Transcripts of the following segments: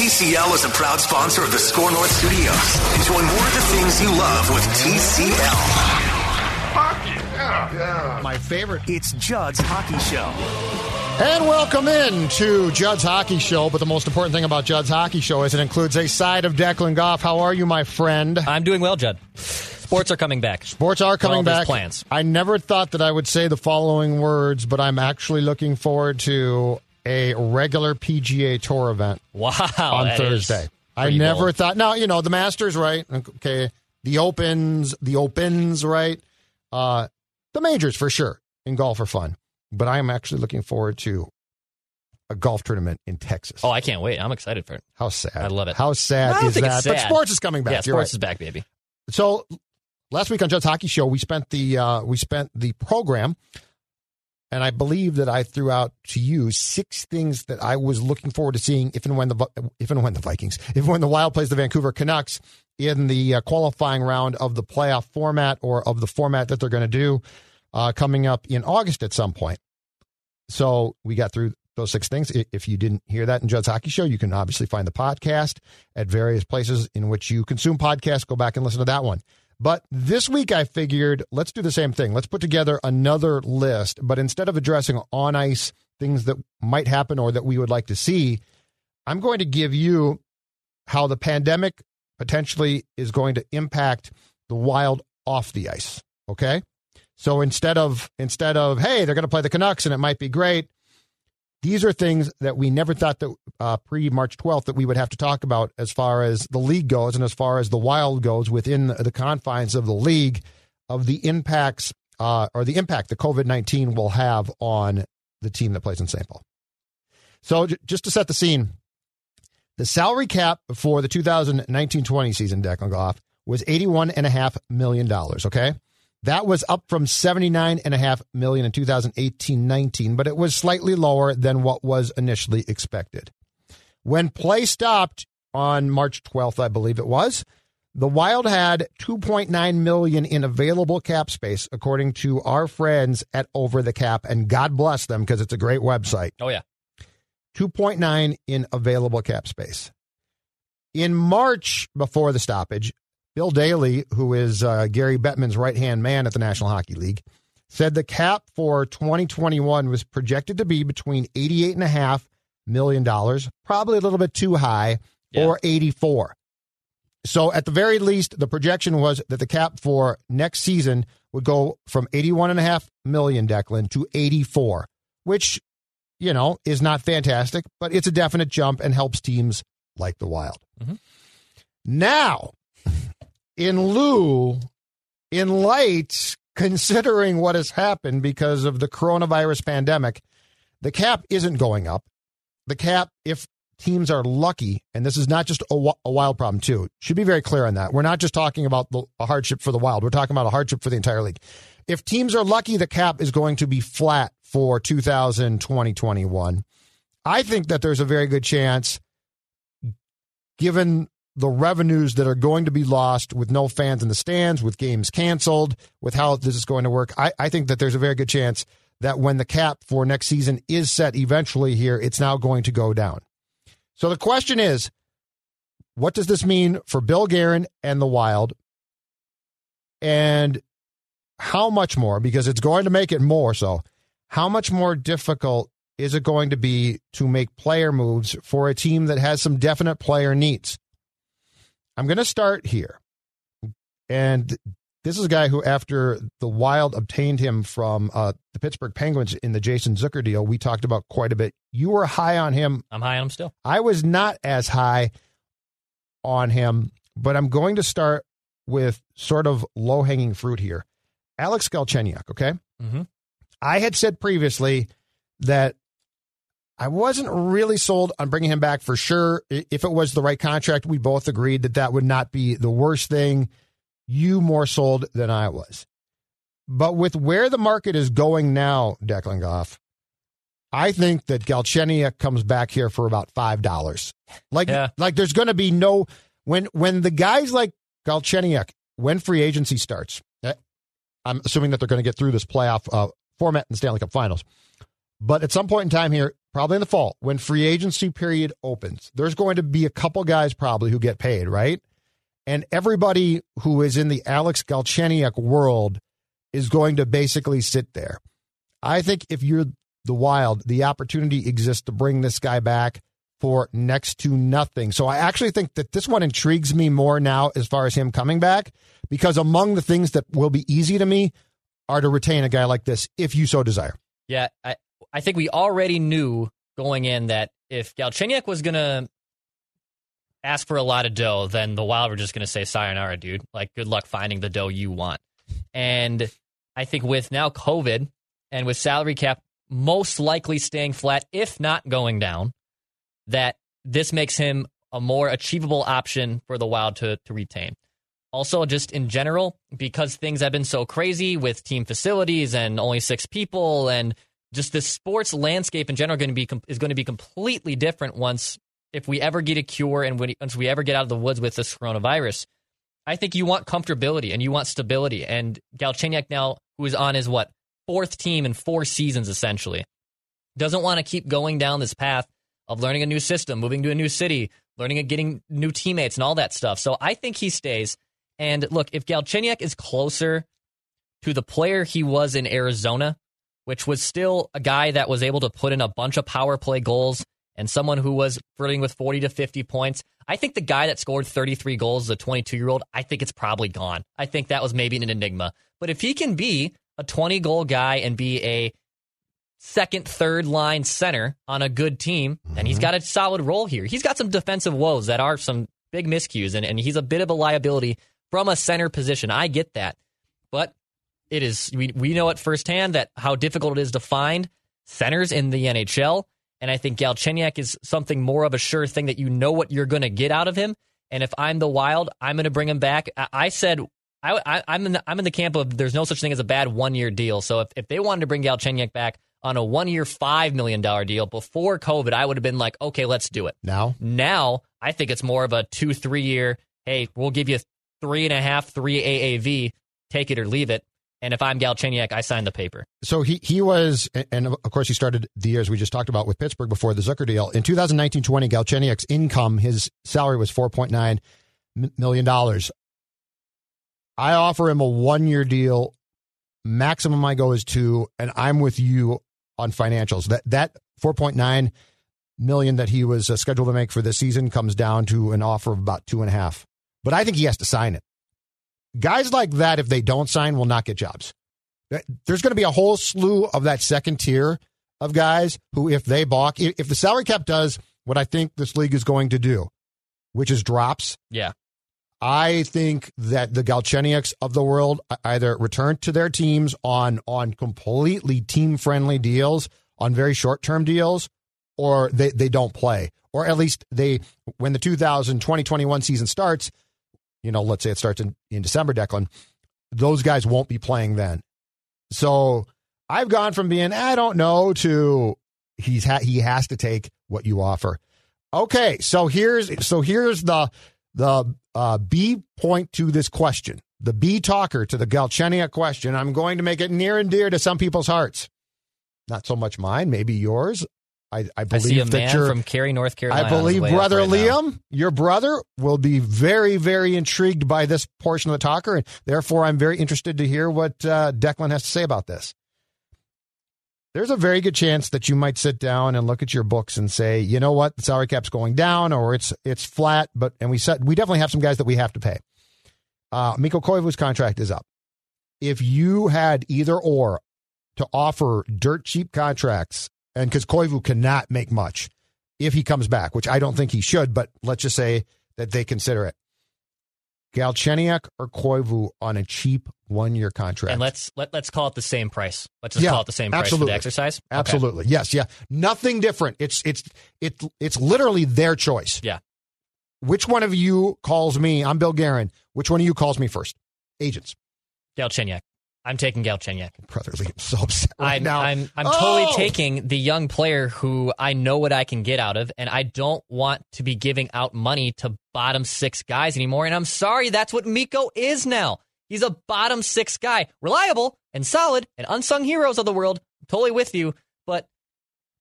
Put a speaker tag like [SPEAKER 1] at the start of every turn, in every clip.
[SPEAKER 1] TCL is a proud sponsor of the Score North Studios. Enjoy more of the things you love with TCL.
[SPEAKER 2] My favorite.
[SPEAKER 1] It's Judd's Hockey Show.
[SPEAKER 2] And welcome in to Judd's Hockey Show. But the most important thing about Judd's Hockey Show is it includes a side of Declan Goff. How are you, my friend?
[SPEAKER 3] I'm doing well, Judd. Sports are coming back.
[SPEAKER 2] Sports are coming
[SPEAKER 3] all
[SPEAKER 2] back.
[SPEAKER 3] plans.
[SPEAKER 2] I never thought that I would say the following words, but I'm actually looking forward to a regular PGA Tour event
[SPEAKER 3] Wow.
[SPEAKER 2] on Thursday. I never
[SPEAKER 3] bold.
[SPEAKER 2] thought. Now you know the Masters, right? Okay, the Opens, the Opens, right? Uh, the majors for sure in golf are fun, but I am actually looking forward to a golf tournament in Texas.
[SPEAKER 3] Oh, I can't wait. I'm excited for it.
[SPEAKER 2] How sad!
[SPEAKER 3] I love it.
[SPEAKER 2] How sad is that?
[SPEAKER 3] it's
[SPEAKER 2] But sports is coming back.
[SPEAKER 3] Yeah, sports
[SPEAKER 2] right.
[SPEAKER 3] is back, baby.
[SPEAKER 2] So last week on Judd's Hockey Show, we spent the uh, we spent the program, and I believe that I threw out to you six things that I was looking forward to seeing if and when the if and when the Vikings, if and when the Wild plays the Vancouver Canucks in the uh, qualifying round of the playoff format or of the format that they're going to do uh, coming up in August at some point. So we got through those six things. If you didn't hear that in Judd's Hockey Show, you can obviously find the podcast at various places in which you consume podcasts. Go back and listen to that one. But this week, I figured let's do the same thing. Let's put together another list, but instead of addressing on ice things that might happen or that we would like to see, I'm going to give you how the pandemic potentially is going to impact the wild off the ice. Okay. So instead of instead of hey they're going to play the Canucks and it might be great, these are things that we never thought that uh, pre March 12th that we would have to talk about as far as the league goes and as far as the Wild goes within the, confines of the league of the impacts uh, or the impact that COVID 19 will have on the team that plays in St. Paul. So j- just to set the scene, the salary cap for the 2019-20 season, Declan Goff, was $81.5 million, okay? That was up from 79.5 million in 2018-19, but it was slightly lower than what was initially expected. When play stopped on March 12th, I believe it was, the Wild had 2.9 million in available cap space according to our friends at Over the Cap and God bless them because it's a great website.
[SPEAKER 3] Oh, yeah.
[SPEAKER 2] 2.9 in available cap space. In March, before the stoppage, Bill Daly, who is uh, Gary Bettman's right hand man at the National Hockey League, said the cap for 2021 was projected to be between $88.5 million, probably a little bit too high,
[SPEAKER 3] Yeah.
[SPEAKER 2] or 84. So at the very least, the projection was that the cap for next season would go from 81.5 million, Declan, to 84, which you know, is not fantastic, but it's a definite jump and helps teams like the Wild.
[SPEAKER 3] Mhm.
[SPEAKER 2] Now, in lieu, in light, considering what has happened because of the coronavirus pandemic, the cap isn't going up. The cap, if teams are lucky, and this is not just a, a wild problem, too, should be very clear on that. We're not just talking about the, a hardship for the Wild, we're talking about a hardship for the entire league. If teams are lucky, the cap is going to be flat for 2020 21. I think that there's a very good chance, given the revenues that are going to be lost with no fans in the stands, with games canceled, with how this is going to work, I, I think that there's a very good chance that when the cap for next season is set eventually here, it's now going to go down. So the question is, what does this mean for Bill Guerin and the Wild? And how much more, because it's going to make it more so, how much more difficult is it going to be to make player moves for a team that has some definite player needs? I'm going to start here. And this is a guy who, after the Wild obtained him from uh, the Pittsburgh Penguins in the Jason Zucker deal, we talked about quite a bit. You were high on him.
[SPEAKER 3] I'm high on him still.
[SPEAKER 2] I was not as high on him, but I'm going to start with sort of low hanging fruit here. Alex Galchenyuk, okay?
[SPEAKER 3] Mhm.
[SPEAKER 2] I had said previously that I wasn't really sold on bringing him back for sure. If it was the right contract, we both agreed that that would not be the worst thing. You more sold than I was. But with where the market is going now, Declan Goff, I think that Galchenyuk comes back here for about five dollars. Like,
[SPEAKER 3] Yeah.
[SPEAKER 2] like there's going to be no when when the guys like Galchenyuk when free agency starts. eh, I'm assuming that they're going to get through this playoff uh, format in the Stanley Cup Finals. But at some point in time here, probably in the fall, when free agency period opens, there's going to be a couple guys probably who get paid, right? And everybody who is in the Alex Galchenyuk world is going to basically sit there. I think if you're the Wild, the opportunity exists to bring this guy back for next to nothing. So I actually think that this one intrigues me more now as far as him coming back because among the things that will be easy to me are to retain a guy like this if you so desire.
[SPEAKER 3] Yeah, I, I think we already knew going in that if Galchenyuk was going to ask for a lot of dough, then the Wild were just going to say, sayonara, dude. Like, good luck finding the dough you want. And I think with now COVID and with salary cap most likely staying flat, if not going down, that this makes him a more achievable option for the Wild to, to retain. Also, just in general, because things have been so crazy with team facilities and only six people, and just the sports landscape in general going to be is going to be completely different once if we ever get a cure and when, once we ever get out of the woods with this coronavirus. I think you want comfortability and you want stability. And Galchenyuk now, who is on his what fourth team in four seasons essentially, doesn't want to keep going down this path of learning a new system, moving to a new city, learning and getting new teammates and all that stuff. So I think he stays. And look, if Galchenyuk is closer to the player he was in Arizona, which was still a guy that was able to put in a bunch of power play goals and someone who was flirting with 40 to 50 points. I think the guy that scored 33 goals as a 22 year old, I think it's probably gone. I think that was maybe an enigma. But if he can be a 20 goal guy and be a second, third line center on a good team, and he's mm-hmm. got a solid role here. He's got some defensive woes that are some big miscues, and, and he's a bit of a liability from a center position. I get that. But it is we, we know it firsthand that how difficult it is to find centers in the NHL. And I think Galchenyuk is something more of a sure thing that you know what you're going to get out of him. And if I'm the Wild, I'm going to bring him back. I, I said I, I, am in the, I'm in the camp of there's no such thing as a bad one year deal. So if, if they wanted to bring Galchenyuk back on a one year five million dollar deal before COVID, I would have been like, okay, let's do it.
[SPEAKER 2] Now,
[SPEAKER 3] Now I think it's more of a two three year. Hey, we'll give you three and a half, three AAV. Take it or leave it. And if I'm Galchenyuk, I sign the paper.
[SPEAKER 2] so he he was, and of course he started the years we just talked about with Pittsburgh before the Zucker deal. In 2019-20, Galchenyuk's income, his salary was $4.9 million. I offer him a one-year deal. Maximum I go is two, and I'm with you on financials. That that 4.9 million that he was uh, scheduled to make for this season comes down to an offer of about two and a half. But I think he has to sign it. Guys like that, if they don't sign, will not get jobs. There's going to be a whole slew of that second tier of guys who, if they balk, if the salary cap does what I think this league is going to do, which is drops,
[SPEAKER 3] Yeah.
[SPEAKER 2] I think that the Galchenyuks of the world either return to their teams on on completely team friendly deals, on very short term deals, or they, they don't play. Or at least they when the 2020 21 season starts, you know, let's say it starts in, in December, Declan, those guys won't be playing then. So I've gone from being, I don't know, to he's ha- he has to take what you offer. Okay, so here's so here's the the uh, B point to this question, the B talker to the Galchenyuk question. I'm going to make it near and dear to some people's hearts. Not so much mine, maybe yours. I, I
[SPEAKER 3] I
[SPEAKER 2] believe
[SPEAKER 3] a
[SPEAKER 2] that you're.
[SPEAKER 3] from Cary, North Carolina.
[SPEAKER 2] I believe brother
[SPEAKER 3] right now.
[SPEAKER 2] Liam, your brother, will be very, very intrigued by this portion of the talker, and therefore I'm very interested to hear what uh, Declan has to say about this. there's a very good chance that you might sit down and look at your books and say, you know what, the salary cap's going down or it's it's flat, but and we said we definitely have some guys that we have to pay. Uh, Mikko Koivu's contract is up. If you had either or to offer dirt cheap contracts, and because Koivu cannot make much if he comes back, which I don't think he should, but let's just say that they consider it. Galchenyuk or Koivu on a cheap one year contract.
[SPEAKER 3] And let's let, let's call it the same price. Let's just
[SPEAKER 2] Yeah,
[SPEAKER 3] call it the same price
[SPEAKER 2] absolutely.
[SPEAKER 3] for the exercise. Okay.
[SPEAKER 2] Absolutely. Yes, yeah. Nothing different. It's it's it's it's literally their choice.
[SPEAKER 3] Yeah.
[SPEAKER 2] Which one of you calls me? I'm Bill Guerin. Which one of you calls me first? Agents.
[SPEAKER 3] Galchenyuk. I'm taking Galchenyuk.
[SPEAKER 2] Brotherly, I'm so upset right
[SPEAKER 3] I'm,
[SPEAKER 2] now.
[SPEAKER 3] I'm I'm totally
[SPEAKER 2] Oh!
[SPEAKER 3] taking the young player who I know what I can get out of, and I don't want to be giving out money to bottom six guys anymore. And I'm sorry, that's what Mikko is now. He's a bottom six guy, reliable and solid, and unsung heroes of the world. I'm totally with you, but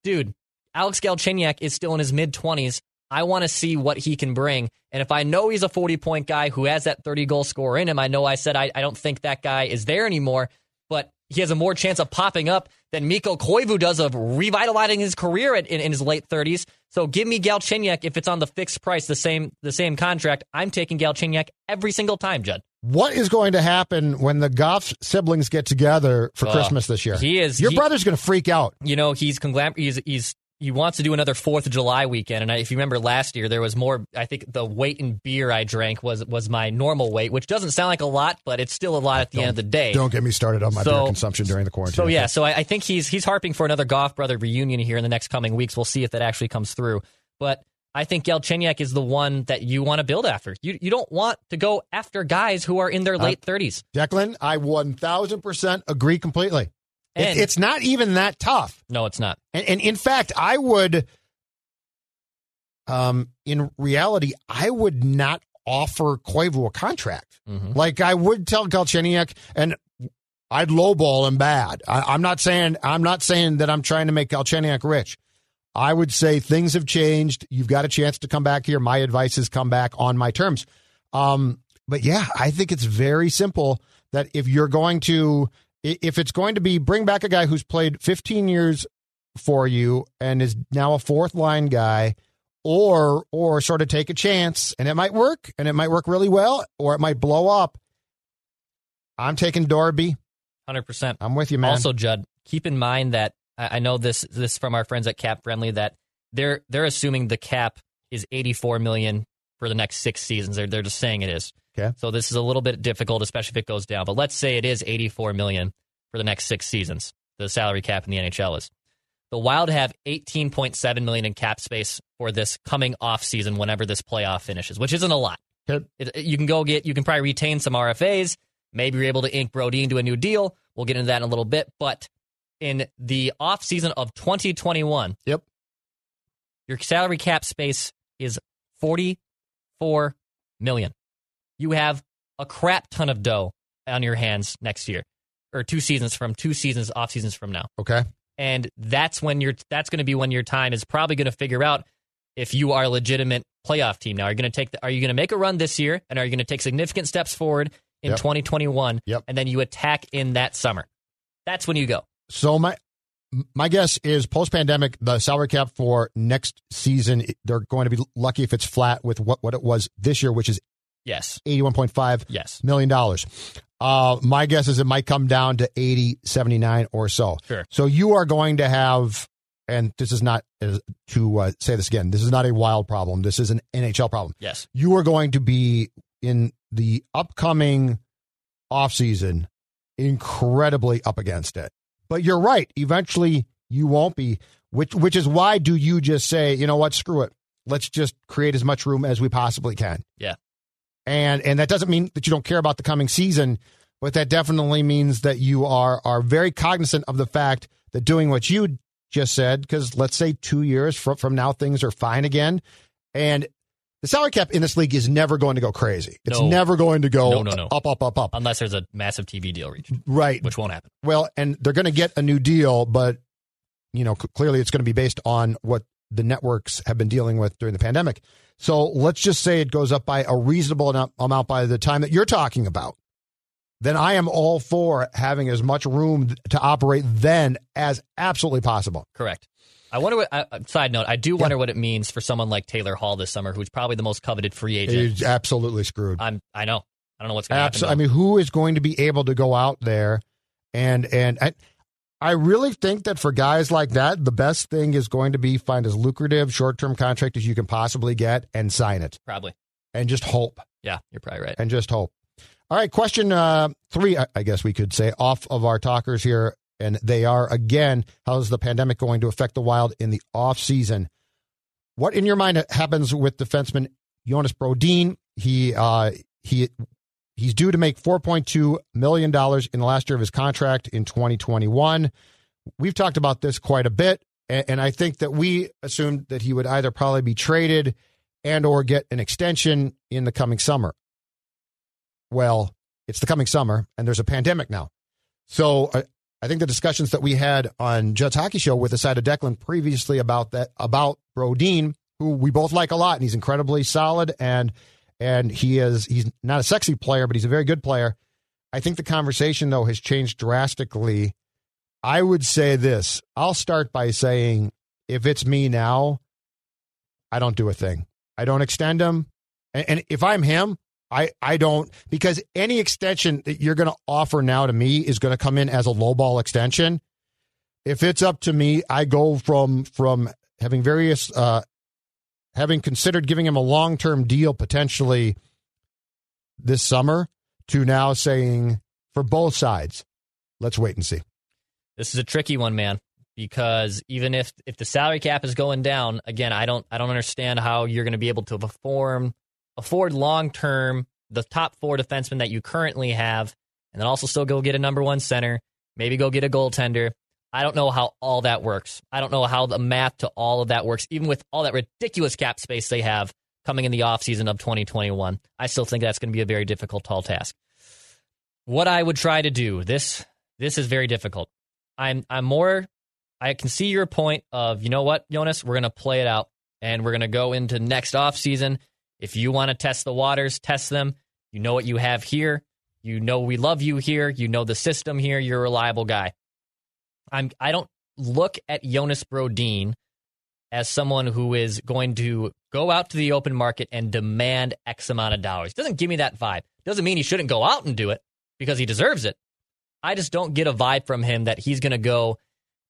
[SPEAKER 3] dude, Alex Galchenyuk is still in his mid twenties. I want to see what he can bring. And if I know he's a 40 point guy who has that 30 goal scorer in him, I know I said I, I don't think that guy is there anymore, but he has a more chance of popping up than Mikko Koivu does of revitalizing his career at, in, in his late 30s. So give me Galchenyuk if it's on the fixed price, the same the same contract. I'm taking Galchenyuk every single time, Judd.
[SPEAKER 2] what is going to happen when the Goff siblings get together for
[SPEAKER 3] Oh,
[SPEAKER 2] Christmas this year?
[SPEAKER 3] he is-
[SPEAKER 2] Your
[SPEAKER 3] he-
[SPEAKER 2] brother's going to freak out.
[SPEAKER 3] you know he's conglam- he's he's he wants to do another Fourth of July weekend, and I, if you remember last year, there was more. I think the weight in beer I drank was was my normal weight, which doesn't sound like a lot, but it's still a lot at the end of the day.
[SPEAKER 2] Don't get me started on my
[SPEAKER 3] So-
[SPEAKER 2] beer consumption during the quarantine.
[SPEAKER 3] So yeah, so I, I think he's he's harping for another Goff brother reunion here in the next coming weeks. We'll see if that actually comes through. But I think Galchenyuk is the one that you want to build after. You you don't want to go after guys who are in their uh, late thirties.
[SPEAKER 2] Declan, I 1000% agree completely. It- it's not even that tough.
[SPEAKER 3] No, it's not.
[SPEAKER 2] And, and in fact, I would, um, in reality, I would not offer Koivu a contract.
[SPEAKER 3] Mhm.
[SPEAKER 2] Like I would tell Galchenyuk, and I'd lowball him bad. I, I'm not saying I'm not saying that I'm trying to make Galchenyuk rich. I would say things have changed. You've got a chance to come back here. My advice is come back on my terms. Um, but yeah, I think it's very simple that if you're going to, if it's going to be bring back a guy who's played 15 years for you and is now a fourth line guy, or or sort of take a chance and it might work and it might work really well or it might blow up. I'm taking Dorby.
[SPEAKER 3] Hundred percent.
[SPEAKER 2] I'm with you, man.
[SPEAKER 3] Also, Judd, keep in mind that I I know this this from our friends at Cap Friendly that they're they're assuming the cap is 84 million for the next six seasons. They're they're just saying it is.
[SPEAKER 2] Okay.
[SPEAKER 3] So this is a little bit difficult, especially if it goes down. But let's say it is 84 million for the next six seasons. The salary cap in the NHL is. The Wild have 18.7 million in cap space for this coming off season whenever this playoff finishes, which isn't a lot.
[SPEAKER 2] Okay.
[SPEAKER 3] It, you can go get, you can probably retain some RFAs. Maybe you're able to ink Brody into a new deal. We'll get into that in a little bit. But in the off season of 2021,
[SPEAKER 2] Yep.
[SPEAKER 3] your salary cap space is 44 million. You have a crap ton of dough on your hands next year or two seasons from two seasons off seasons from now
[SPEAKER 2] Okay.
[SPEAKER 3] and that's when you're that's going to be when your time is probably going to figure out if you are a legitimate playoff team now are you going to take the, are you going to make a run this year and are you going to take significant steps forward in
[SPEAKER 2] Yep.
[SPEAKER 3] 2021
[SPEAKER 2] Yep.
[SPEAKER 3] and then you attack in that summer that's when you go
[SPEAKER 2] So my my guess is post pandemic, the salary cap for next season they're going to be lucky if it's flat with what, what it was this year, which is
[SPEAKER 3] yes
[SPEAKER 2] eighty one point five
[SPEAKER 3] yes
[SPEAKER 2] million dollars. Uh, my guess is it might come down to 80, 79 or so.
[SPEAKER 3] Sure.
[SPEAKER 2] So you are going to have, and this is not uh, to uh, say this again. This is not a wild problem. This is an NHL problem.
[SPEAKER 3] yes
[SPEAKER 2] You are going to be in the upcoming offseason incredibly up against it. But you're right. Eventually, you won't be. Which which is why do you just say, you know what, screw it. Let's just create as much room as we possibly can.
[SPEAKER 3] Yeah.
[SPEAKER 2] And and that doesn't mean that you don't care about the coming season, but that definitely means that you are are very cognizant of the fact that doing what you just said, because let's say two years from, from now things are fine again, and the salary cap in this league is never going to go crazy. It's
[SPEAKER 3] No.
[SPEAKER 2] never going to go
[SPEAKER 3] No, no, no.
[SPEAKER 2] up, up, up, up.
[SPEAKER 3] unless there's a massive tv deal reached
[SPEAKER 2] Right.
[SPEAKER 3] which won't happen
[SPEAKER 2] Well, and they're going to get a new deal, but you know, clearly it's going to be based on what the networks have been dealing with during the pandemic. So let's just say it goes up by a reasonable amount by the time that you're talking about. then I am all for having as much room to operate then as absolutely possible.
[SPEAKER 3] Correct. I wonder what. Uh, side note: I do wonder what it means for someone like Taylor Hall this summer, who's probably the most coveted free agent.
[SPEAKER 2] He's absolutely screwed.
[SPEAKER 3] I'm. I know. I don't know what's going to happen.
[SPEAKER 2] I mean, who is going to be able to go out there and and I, I really think that for guys like that, the best thing is going to be find as lucrative short term contract as you can possibly get and sign it
[SPEAKER 3] probably,
[SPEAKER 2] and just hope.
[SPEAKER 3] Yeah, you're probably right.
[SPEAKER 2] And just hope. All right, question uh, three, I guess we could say, off of our talkers here, and they are again, how's the pandemic going to affect the Wild in the off season? What in your mind happens with defenseman Jonas Brodin? He uh, he he's due to make four point two million dollars in the last year of his contract in twenty twenty one. We've talked about this quite a bit, and, I think that we assumed that he would either probably be traded and or get an extension in the coming summer. Well, it's the coming summer, and there's a pandemic now. So I, I think the discussions that we had on Judd's Hockey Show with the side of Declan previously about that about Brodin, who we both like a lot, and he's incredibly solid, and and he is he's not a sexy player, but he's a very good player. I think the conversation though has changed drastically. I would say this. I'll start by saying if it's me now, I don't do a thing. I don't extend him. And, and if I'm him, I, I don't because any extension that you're going to offer now to me is going to come in as a lowball extension. If it's up to me, I go from from having various uh, having considered giving him a long term deal potentially this summer to now saying for both sides, let's wait and see.
[SPEAKER 3] This is a tricky one, man, because even if if the salary cap is going down, again, I don't I don't understand how you're going to be able to perform afford long term the top four defensemen that you currently have, and then also still go get a number one center, maybe go get a goaltender. I don't know how all that works. I don't know how the math to all of that works, even with all that ridiculous cap space they have coming in the offseason of 2021. I still think that's going to be a very difficult, tall task. What I would try to do, this this is very difficult. I'm I'm more I can see your point of, you know what, Jonas, we're going to play it out and we're going to go into next offseason if you want to test the waters, test them. You know what you have here. You know we love you here. You know the system here. You're a reliable guy. I'm I don't look at Jonas Brodin as someone who is going to go out to the open market and demand X amount of dollars. Doesn't give me that vibe. Doesn't mean he shouldn't go out and do it because he deserves it. I just don't get a vibe from him that he's going to go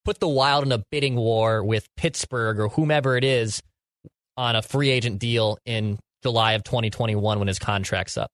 [SPEAKER 3] put the Wild in a bidding war with Pittsburgh or whomever it is on a free agent deal in July of 2021 when his contract's up.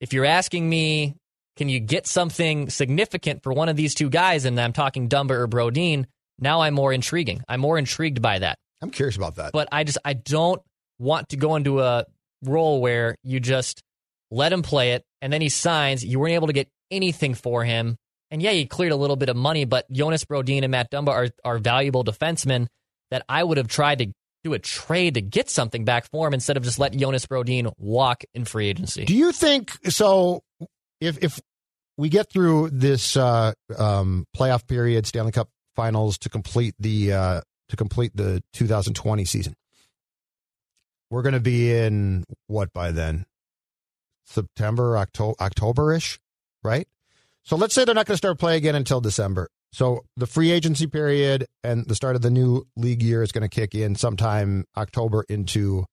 [SPEAKER 3] If you're asking me, can you get something significant for one of these two guys, and I'm talking Dumba or Brodin, now I'm more intriguing. I'm more intrigued by that.
[SPEAKER 2] I'm curious about that.
[SPEAKER 3] But I just I don't want to go into a role where you just let him play it and then he signs. You weren't able to get anything for him. And yeah, he cleared a little bit of money, but Jonas Brodin and Matt Dumba are, are valuable defensemen that I would have tried to do a trade to get something back for him instead of just let Jonas Brodin walk in free agency.
[SPEAKER 2] Do you think so? If if we get through this uh, um, playoff period, Stanley Cup Finals to complete the uh, to complete the 2020 season, we're going to be in what by then? September, October, October ish, right? So let's say they're not going to start play again until December. So the free agency period and the start of the new league year is going to kick in sometime October into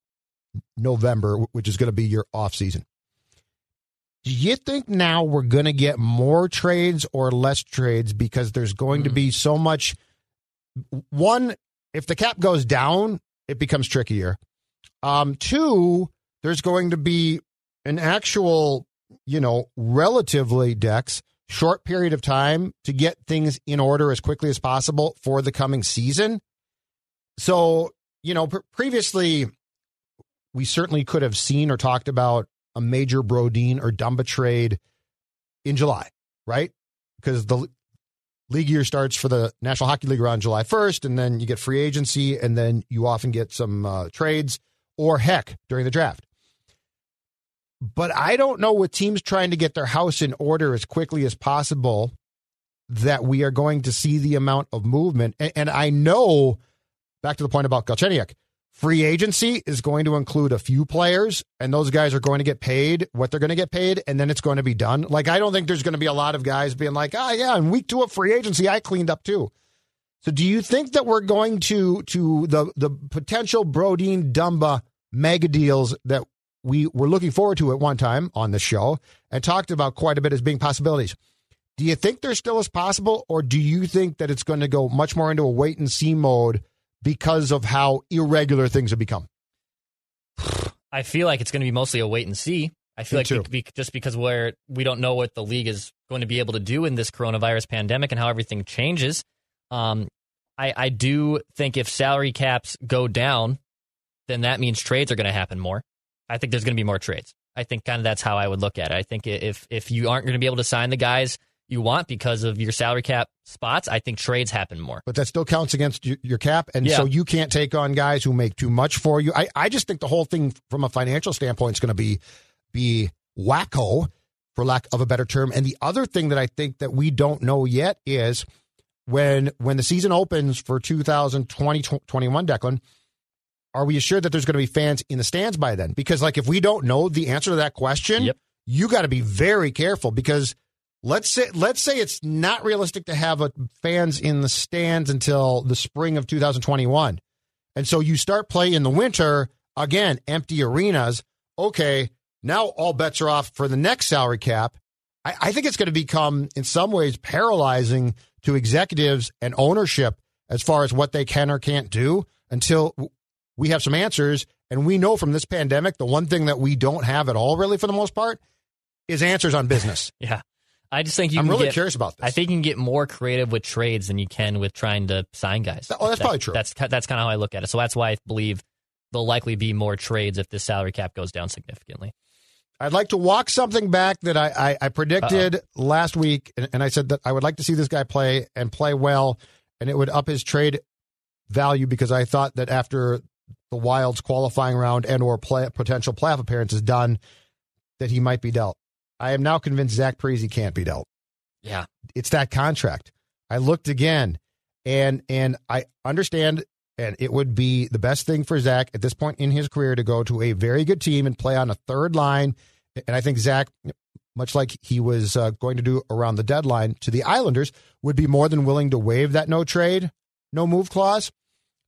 [SPEAKER 2] November, which is going to be your off season. Do you think now we're going to get more trades or less trades because there's going mm. to be so much? One, if the cap goes down, it becomes trickier. Um, two, there's going to be an actual, you know, relatively Dex short period of time to get things in order as quickly as possible for the coming season. So, you know, previously we certainly could have seen or talked about a major Brodin or Dumba trade in July, right? Because the league year starts for the National Hockey League around July 1st, and then you get free agency, and then you often get some uh, trades or heck during the draft. But I don't know with teams trying to get their house in order as quickly as possible that we are going to see the amount of movement. And, and I know, back to the point about Galchenyuk, free agency is going to include a few players, and those guys are going to get paid what they're going to get paid, and then it's going to be done. Like, I don't think there's going to be a lot of guys being like, ah, yeah, in week two of free agency, I cleaned up too. So, do you think that we're going to to the the potential Brodin Dumba mega deals that we were looking forward to at one time on the show and talked about quite a bit as being possibilities? Do you think they're still as possible, or do you think that it's going to go much more into a wait and see mode because of how irregular things have become?
[SPEAKER 3] I feel like it's going to be mostly a wait and see. I feel
[SPEAKER 2] Me
[SPEAKER 3] like
[SPEAKER 2] too.
[SPEAKER 3] be, just because we're we don't know what the league is going to be able to do in this coronavirus pandemic and how everything changes. Um, I I do think if salary caps go down, then that means trades are going to happen more. I think there's going to be more trades. I think kind of that's how I would look at it. I think if if you aren't going to be able to sign the guys you want because of your salary cap spots, I think trades happen more.
[SPEAKER 2] but that still counts against your, cap. And
[SPEAKER 3] Yeah.
[SPEAKER 2] so you can't take on guys who make too much for you. I, I just think the whole thing from a financial standpoint is going to be be wacko, for lack of a better term. And the other thing that I think that we don't know yet is when when the season opens for 2020 21 Declan, are we assured that there's going to be fans in the stands by then? Because like if we don't know the answer to that question,
[SPEAKER 3] Yep.
[SPEAKER 2] you got to be very careful because let's say let's say it's not realistic to have a, fans in the stands until the spring of 2021 and so you start play in the winter again empty arenas. Okay now all bets are off for the next salary cap. I, I think it's going to become in some ways paralyzing to executives and ownership as far as what they can or can't do until we have some answers. And we know from this pandemic the one thing that we don't have at all really for the most part is answers on business.
[SPEAKER 3] Yeah. I just think you
[SPEAKER 2] I'm
[SPEAKER 3] can
[SPEAKER 2] really
[SPEAKER 3] get,
[SPEAKER 2] curious about this.
[SPEAKER 3] I think you can get more creative with trades than you can with trying to sign guys.
[SPEAKER 2] Oh, that's probably true.
[SPEAKER 3] That's that's kind of how I look at it. So that's why I believe there'll likely be more trades if the salary cap goes down significantly.
[SPEAKER 2] I'd like to walk something back that I, I, I predicted last week, and, and I said that I would like to see this guy play and play well, and it would up his trade value because I thought that after the Wild's qualifying round and or play, potential playoff appearance is done, that he might be dealt. I am now convinced Zach Parise can't be dealt.
[SPEAKER 3] Yeah.
[SPEAKER 2] It's that contract. I looked again, and and I understand, and it would be the best thing for Zach at this point in his career to go to a very good team and play on a third line. And I think Zach, much like he was uh, going to do around the deadline to the Islanders, would be more than willing to waive that no trade, no move clause.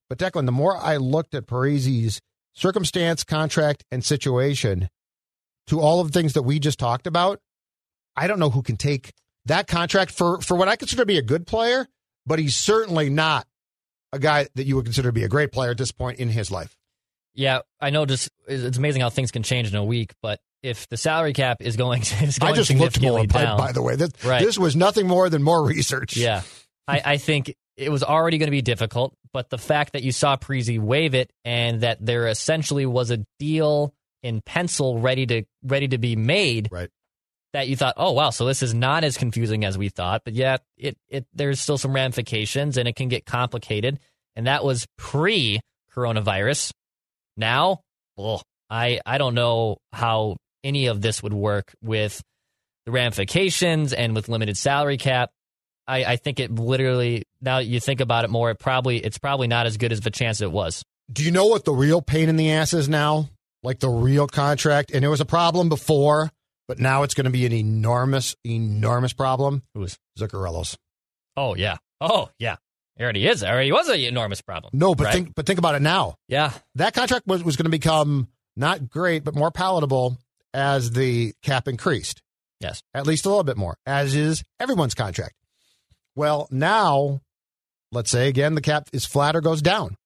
[SPEAKER 2] But Declan, the more I looked at Parise's circumstance, contract, and situation, to all of the things that we just talked about, I don't know who can take that contract for for what I consider to be a good player, but he's certainly not a guy that you would consider to be a great player at this point in his life.
[SPEAKER 3] Yeah, I know. Just it's amazing how things can change in a week. But if the salary cap is going, is going
[SPEAKER 2] I just looked more,
[SPEAKER 3] down,
[SPEAKER 2] by the way. This,
[SPEAKER 3] Right.
[SPEAKER 2] this was nothing more than more research.
[SPEAKER 3] Yeah. I, I think it was already going to be difficult, but the fact that you saw Preezy waive it and that there essentially was a deal in pencil ready to ready to be made
[SPEAKER 2] Right.
[SPEAKER 3] that you thought, oh wow, so this is not as confusing as we thought. But yeah, it it there's still some ramifications and it can get complicated. And that was pre coronavirus. Now, well, I I don't know how any of this would work with the ramifications and with limited salary cap. I, I think it literally now that you think about it more, it probably it's probably not as good as the chance it was.
[SPEAKER 2] Do you know what the real pain in the ass is now? Like the real contract, and it was a problem before, but now it's going to be an enormous, enormous problem.
[SPEAKER 3] Who was?
[SPEAKER 2] Zuccarello's.
[SPEAKER 3] Oh yeah. Oh yeah. It already is. It already was an enormous problem.
[SPEAKER 2] No, but
[SPEAKER 3] Right.
[SPEAKER 2] think, but think about it now.
[SPEAKER 3] Yeah.
[SPEAKER 2] that contract was, was going to become not great, but more palatable as the cap increased,
[SPEAKER 3] Yes.
[SPEAKER 2] at least a little bit more, as is everyone's contract. Well, now, let's say again, the cap is flat or goes down.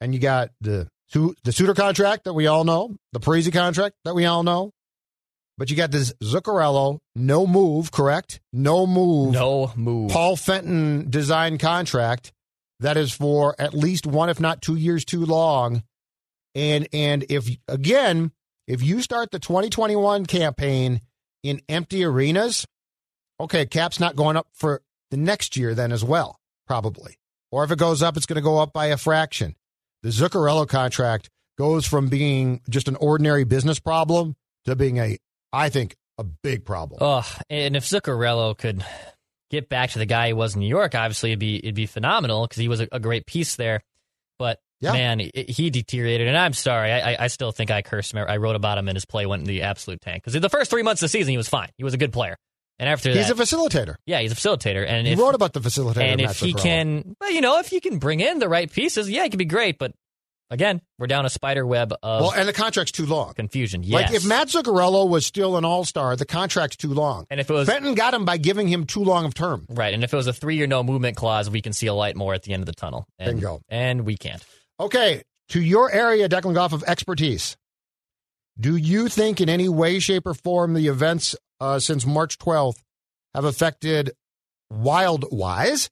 [SPEAKER 2] And you got the, The Suter contract that we all know, the Parise contract that we all know, but you got this Zuccarello, no move, correct? No move.
[SPEAKER 3] No move.
[SPEAKER 2] Paul Fenton design contract that is for at least one, if not two years too long. And and if again, if you start the 2021 campaign in empty arenas, okay, cap's not going up for the next year then as well, probably. Or if it goes up, it's going to go up by a fraction. The Zuccarello contract goes from being just an ordinary business problem to being a, I think, a big problem.
[SPEAKER 3] Oh, and if Zuccarello could get back to the guy he was in New York, obviously it'd be it'd be phenomenal because he was a, a great piece there. But
[SPEAKER 2] Yeah.
[SPEAKER 3] man, i- he deteriorated. And I'm sorry, I, I- I still think I cursed him. I wrote about him and his play went in the absolute tank. Because the first three months of the season, he was fine. He was a good player. And after
[SPEAKER 2] He's
[SPEAKER 3] that,
[SPEAKER 2] a facilitator.
[SPEAKER 3] yeah, he's a facilitator. And
[SPEAKER 2] he
[SPEAKER 3] if,
[SPEAKER 2] wrote about the facilitator.
[SPEAKER 3] and if he can, well, you know, if you can bring in the right pieces, yeah, it could be great. But again, we're down a spider web of
[SPEAKER 2] Well, and the contract's too long.
[SPEAKER 3] confusion. Yes.
[SPEAKER 2] Like if Matt Zuccarello was still an all star, the contract's too long.
[SPEAKER 3] and if it was
[SPEAKER 2] Fenton got him by giving him too long of term.
[SPEAKER 3] right, and if it was a three-year no movement clause, we can see a light more at the end of the tunnel. And,
[SPEAKER 2] Bingo.
[SPEAKER 3] And we can't.
[SPEAKER 2] Okay, to your area, Declan Goff, of expertise, do you think in any way, shape, or form the events uh, since March 12th have affected wild wise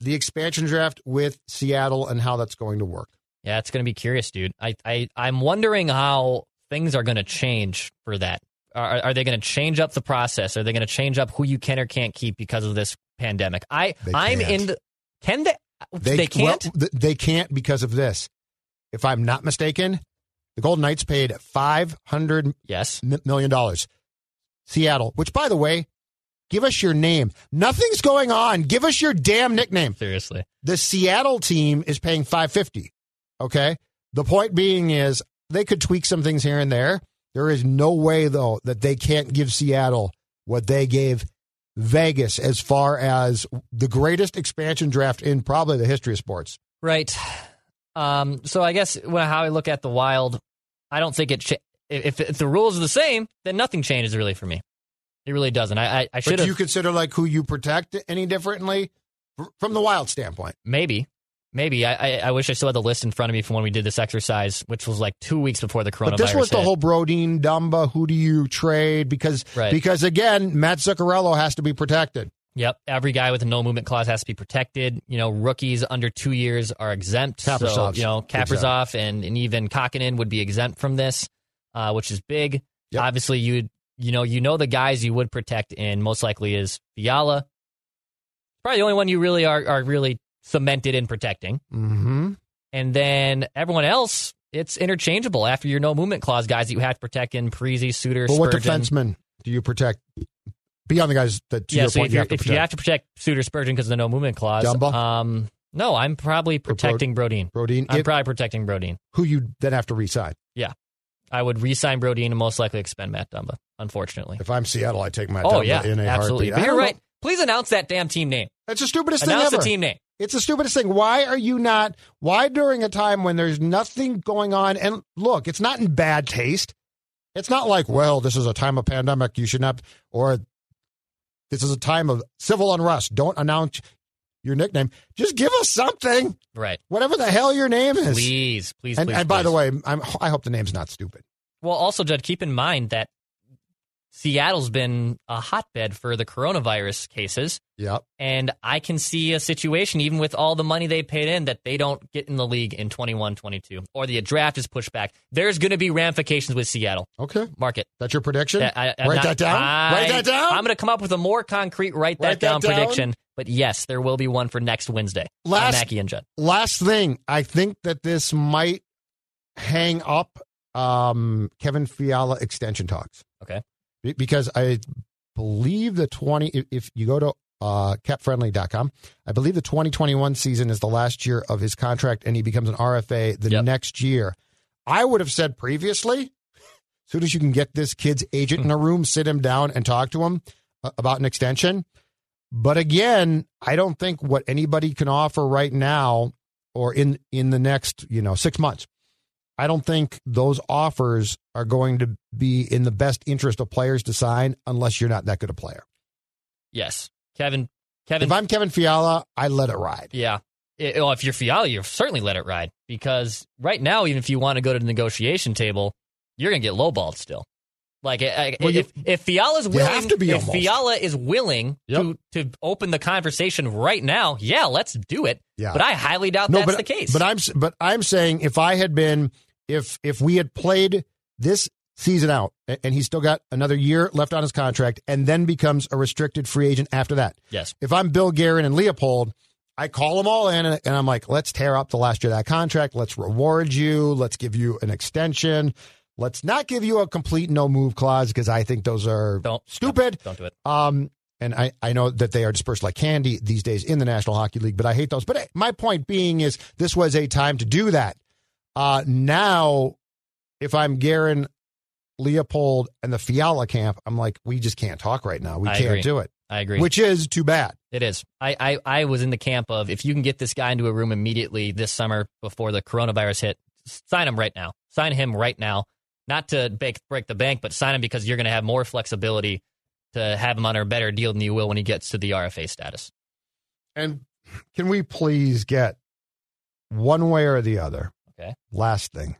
[SPEAKER 2] the expansion draft with Seattle and how that's going to work?
[SPEAKER 3] Yeah, it's going to be curious, dude. I, I, I'm wondering how things are going to change for that. Are, are they going to change up the process? Are they going to change up who you can or can't keep because of this pandemic? I,
[SPEAKER 2] They
[SPEAKER 3] I'm in the. Can they? They, can't.
[SPEAKER 2] well, they can't because of this. If I'm not mistaken, the Golden Knights paid five hundred
[SPEAKER 3] yes.
[SPEAKER 2] million dollars. Seattle, which by the way, give us your name. Nothing's going on. Give us your damn nickname.
[SPEAKER 3] Seriously.
[SPEAKER 2] The Seattle team is paying 550. Okay? The point being is they could tweak some things here and there. There is no way though that they can't give Seattle what they gave Vegas as far as the greatest expansion draft in probably the history of sports.
[SPEAKER 3] Right. Um, so I guess well, how I look at the Wild, I don't think it. Cha- if, if the rules are the same, then nothing changes really for me. It really doesn't. I I, I should
[SPEAKER 2] do you consider like who you protect any differently from the Wild standpoint?
[SPEAKER 3] maybe. Maybe I, I I wish I still had the list in front of me from when we did this exercise, which was like two weeks before the coronavirus.
[SPEAKER 2] But this was the whole Brodin Dumba. Who do you trade? Because
[SPEAKER 3] Right.
[SPEAKER 2] because again, Matt Zuccarello has to be protected.
[SPEAKER 3] Yep, every guy with a no movement clause has to be protected. You know, rookies under two years are exempt. So you know, Kaprizov and, and even Kahkonen would be exempt from this, uh, which is big.
[SPEAKER 2] Yep.
[SPEAKER 3] Obviously, you you know you know the guys you would protect in most likely is Fiala. Probably the only one you really are are really cemented in protecting,
[SPEAKER 2] Mm-hmm.
[SPEAKER 3] and then everyone else it's interchangeable after your no movement clause guys that you have to protect in Parise, Suter,
[SPEAKER 2] But what
[SPEAKER 3] Spurgeon.
[SPEAKER 2] defenseman do you protect beyond the guys that to
[SPEAKER 3] yeah,
[SPEAKER 2] your
[SPEAKER 3] so
[SPEAKER 2] point
[SPEAKER 3] if,
[SPEAKER 2] you have to
[SPEAKER 3] if
[SPEAKER 2] protect?
[SPEAKER 3] you have to protect Suter Spurgeon because of the no movement clause,
[SPEAKER 2] Dumba?
[SPEAKER 3] um, no, I'm probably
[SPEAKER 2] Bro-
[SPEAKER 3] protecting Brodin.
[SPEAKER 2] Brodin,
[SPEAKER 3] I'm
[SPEAKER 2] if-
[SPEAKER 3] probably protecting Brodin.
[SPEAKER 2] who you then have to resign.
[SPEAKER 3] I would re-sign Brodin and most likely expend Matt Dumba. Unfortunately.
[SPEAKER 2] If I'm Seattle, I take Matt
[SPEAKER 3] oh
[SPEAKER 2] Dumba
[SPEAKER 3] yeah,
[SPEAKER 2] in a
[SPEAKER 3] absolutely.
[SPEAKER 2] heartbeat.
[SPEAKER 3] But you're right.
[SPEAKER 2] know.
[SPEAKER 3] Please announce that damn team name.
[SPEAKER 2] That's the stupidest
[SPEAKER 3] Announce
[SPEAKER 2] thing
[SPEAKER 3] the
[SPEAKER 2] ever.
[SPEAKER 3] team name.
[SPEAKER 2] It's the stupidest thing. Why are you not? Why during a time when there's nothing going on? And look, it's not in bad taste. It's not like, well, this is a time of pandemic. You should not, or this is a time of civil unrest. Don't announce your nickname. Just give us something,
[SPEAKER 3] Right.
[SPEAKER 2] whatever the hell your name is.
[SPEAKER 3] Please, please,
[SPEAKER 2] and
[SPEAKER 3] please.
[SPEAKER 2] and by
[SPEAKER 3] please.
[SPEAKER 2] the way, I'm, I hope the name's not stupid.
[SPEAKER 3] well, also, Judd, keep in mind that Seattle's been a hotbed for the coronavirus cases.
[SPEAKER 2] Yep.
[SPEAKER 3] And I can see a situation, even with all the money they paid in, that they don't get in the league in 21 22, or the draft is pushed back. There's going to be ramifications with Seattle.
[SPEAKER 2] Okay.
[SPEAKER 3] Mark it.
[SPEAKER 2] That's your prediction.
[SPEAKER 3] That- I- I'm
[SPEAKER 2] Write
[SPEAKER 3] not-
[SPEAKER 2] that down.
[SPEAKER 3] I-
[SPEAKER 2] Write that down.
[SPEAKER 3] I'm going to come up with a more concrete write that
[SPEAKER 2] Write that
[SPEAKER 3] down
[SPEAKER 2] down.
[SPEAKER 3] prediction. But yes, there will be one for next Wednesday.
[SPEAKER 2] Last-
[SPEAKER 3] and Judd.
[SPEAKER 2] Last thing, I think that this might hang up um, Kevin Fiala extension talks.
[SPEAKER 3] Okay.
[SPEAKER 2] Be- Because I believe the 20, if- if you go to uh, capfriendly.com, I believe the 2021 season is the last year of his contract and he becomes an RFA the
[SPEAKER 3] Yep.
[SPEAKER 2] next year. I would have said previously, as soon as you can get this kid's agent in a room, sit him down and talk to him uh, about an extension. But again, I don't think what anybody can offer right now or in in the next, you know, 6 months. I don't think those offers are going to be in the best interest of players to sign unless you're not that good a player.
[SPEAKER 3] Yes. Kevin. Kevin.
[SPEAKER 2] If I'm Kevin Fiala, I let it ride.
[SPEAKER 3] yeah. I- well, if you're Fiala, you certainly let it ride because right now, even if you want to go to the negotiation table, you're going to get lowballed still. Like
[SPEAKER 2] Well, you-
[SPEAKER 3] if if Fiala's willing,
[SPEAKER 2] have to be
[SPEAKER 3] if
[SPEAKER 2] almost.
[SPEAKER 3] Fiala is willing to to open the conversation right now, yeah, let's do it.
[SPEAKER 2] Yeah.
[SPEAKER 3] But I highly doubt that's
[SPEAKER 2] but,
[SPEAKER 3] the case.
[SPEAKER 2] But I'm but I'm saying if I had been if if we had played this season out and he's still got another year left on his contract and then becomes a restricted free agent after that.
[SPEAKER 3] yes.
[SPEAKER 2] If I'm Bill Guerin and Leipold, I call them all in and, I'm like, let's tear up the last year of that contract. Let's reward you. Let's give you an extension. Let's not give you a complete no move clause because I think those are
[SPEAKER 3] Don't
[SPEAKER 2] stupid.
[SPEAKER 3] Don't do it.
[SPEAKER 2] Um, and I, I know that they are dispersed like candy these days in the National Hockey League, but I hate those. But my point being is this was a time to do that. Uh, now, if I'm Guerin, Leipold, and the Fiala camp, I'm like, we just can't talk right now. We
[SPEAKER 3] I
[SPEAKER 2] can't
[SPEAKER 3] agree.
[SPEAKER 2] do it,
[SPEAKER 3] I agree.
[SPEAKER 2] which is too bad.
[SPEAKER 3] It is. I, I, I was in the camp of if you can get this guy into a room immediately this summer before the coronavirus hit, sign him right now. Sign him right now. Not to break, break the bank, but sign him because you're going to have more flexibility to have him on a better deal than you will when he gets to the RFA status.
[SPEAKER 2] And can we please get one way or the other?
[SPEAKER 3] Okay.
[SPEAKER 2] Last thing,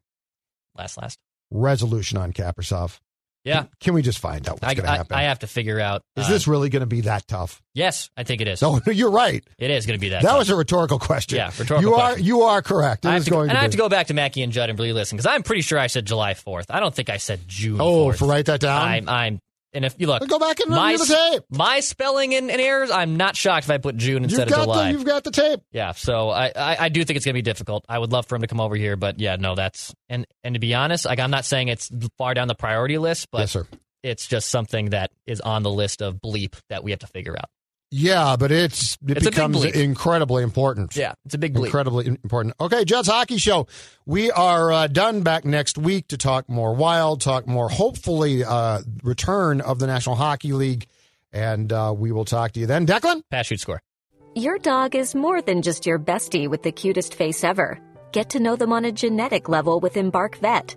[SPEAKER 3] Last, last.
[SPEAKER 2] resolution on Kaprizov.
[SPEAKER 3] Yeah.
[SPEAKER 2] Can we just find out what's going to happen?
[SPEAKER 3] I have to figure out.
[SPEAKER 2] is
[SPEAKER 3] uh,
[SPEAKER 2] this really going to be that tough?
[SPEAKER 3] Yes, I think it is.
[SPEAKER 2] No, you're right.
[SPEAKER 3] It is going to be that. Tough.
[SPEAKER 2] That
[SPEAKER 3] tough.
[SPEAKER 2] was a rhetorical question.
[SPEAKER 3] Yeah, rhetorical
[SPEAKER 2] You
[SPEAKER 3] question.
[SPEAKER 2] are you are correct. It
[SPEAKER 3] I
[SPEAKER 2] is
[SPEAKER 3] go,
[SPEAKER 2] going
[SPEAKER 3] and I have to go back to Mackie and Judd and really listen because I'm pretty sure I said July 4th. I don't think I said June.
[SPEAKER 2] Oh,
[SPEAKER 3] 4th.
[SPEAKER 2] for write that down.
[SPEAKER 3] I'm, I'm, and if you look,
[SPEAKER 2] Go back and
[SPEAKER 3] my,
[SPEAKER 2] review the tape.
[SPEAKER 3] my spelling and, and errors, I'm not shocked if I put June instead of July.
[SPEAKER 2] the you've got the tape.
[SPEAKER 3] yeah, so I, I, I do think it's going to be difficult. I would love for him to come over here, but yeah, no, that's and and to be honest, like I'm not saying it's far down the priority list, but
[SPEAKER 2] yes,
[SPEAKER 3] it's just something that is on the list of bleep that we have to figure out.
[SPEAKER 2] Yeah, but it's it
[SPEAKER 3] It's
[SPEAKER 2] becomes incredibly important.
[SPEAKER 3] Yeah, it's a big bleep.
[SPEAKER 2] Incredibly important. Okay, Judd's Hockey Show. We are uh, done back next week to talk more wild, talk more, hopefully, uh, return of the National Hockey League. And uh, we will talk to you then. Declan?
[SPEAKER 3] Pass shoot score.
[SPEAKER 4] Your dog is more than just your bestie with the cutest face ever. Get to know them on a genetic level with Embark Vet.